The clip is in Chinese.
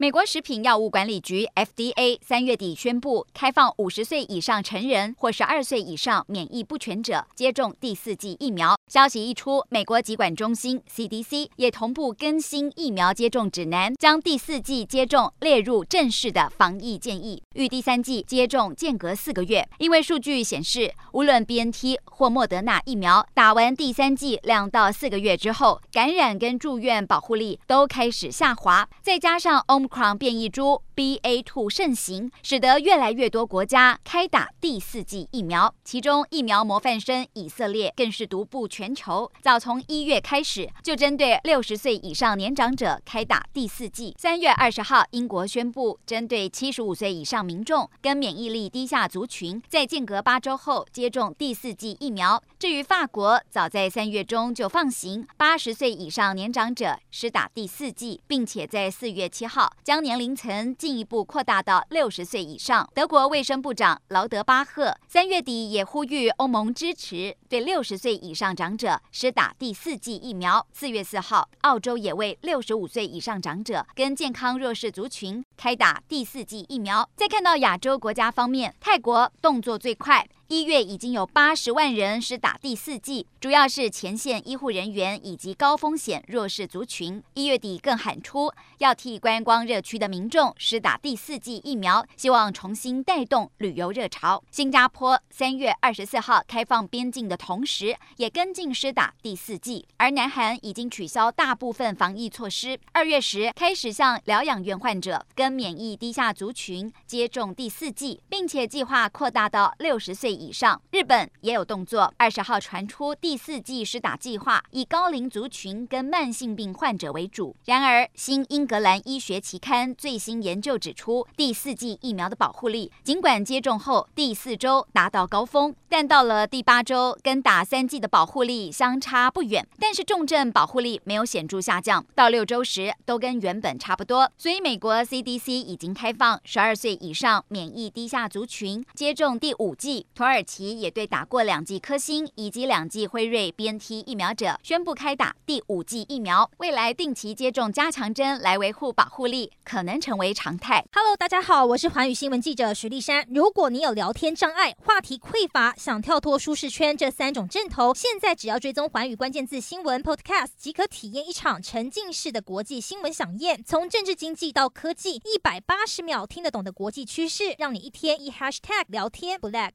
美国食品药物管理局 FDA 三月底宣布开放五十岁以上成人或十二岁以上免疫不全者接种第四剂疫苗。消息一出，美国疾管中心 CDC 也同步更新疫苗接种指南，将第四剂接种列入正式的防疫建议。与第三剂接种间隔四个月，因为数据显示，无论 BNT 或莫德纳疫苗打完第三剂两到四个月之后，感染跟住院保护力都开始下滑，再加上 Om 狂变异株。BA.2 盛行，使得越来越多国家开打第四剂疫苗。其中，疫苗模范生以色列更是独步全球，早从一月开始就针对六十岁以上年长者开打第四剂。三月二十号，英国宣布针对七十五岁以上民众跟免疫力低下族群，在间隔八周后接种第四剂疫苗。至于法国，早在三月中就放行八十岁以上年长者施打第四剂，并且在四月七号将年龄层进进一步扩大到六十岁以上。德国卫生部长劳德巴赫三月底也呼吁欧盟支持对六十岁以上长者施打第四剂疫苗。四月四号，澳洲也为六十五岁以上长者跟健康弱势族群开打第四剂疫苗。再看到亚洲国家方面，泰国动作最快。一月已经有八十万人施打第四剂，主要是前线医护人员以及高风险弱势族群。一月底更喊出要替观光热区的民众施打第四剂疫苗，希望重新带动旅游热潮。新加坡三月二十四号开放边境的同时，也跟进施打第四剂。而南韩已经取消大部分防疫措施，二月时开始向疗养院患者跟免疫低下族群接种第四剂，并且计划扩大到六十岁以上，日本也有动作。二十号传出第四剂施打计划，以高龄族群跟慢性病患者为主。然而，新英格兰医学期刊最新研究指出，第四剂疫苗的保护力，尽管接种后第四周达到高峰，但到了第八周，跟打三剂的保护力相差不远。但是重症保护力没有显著下降，到六周时都跟原本差不多。所以，美国 CDC 已经开放十二岁以上免疫低下族群接种第五剂。土耳其也对打过两剂科兴以及两剂辉瑞 BNT 疫苗者宣布开打第五剂疫苗，未来定期接种加强针来维护保护力，可能成为常态。Hello，大家好，我是环宇新闻记者徐丽珊。如果你有聊天障碍、话题匮乏，想跳脱舒适圈这三种阵头，现在只要追踪环宇关键字新闻 Podcast，即可体验一场沉浸式的国际新闻饗宴。从政治经济到科技，一百八十秒听得懂的国际趋势，让你一天一 Hashtag 聊天不 lag。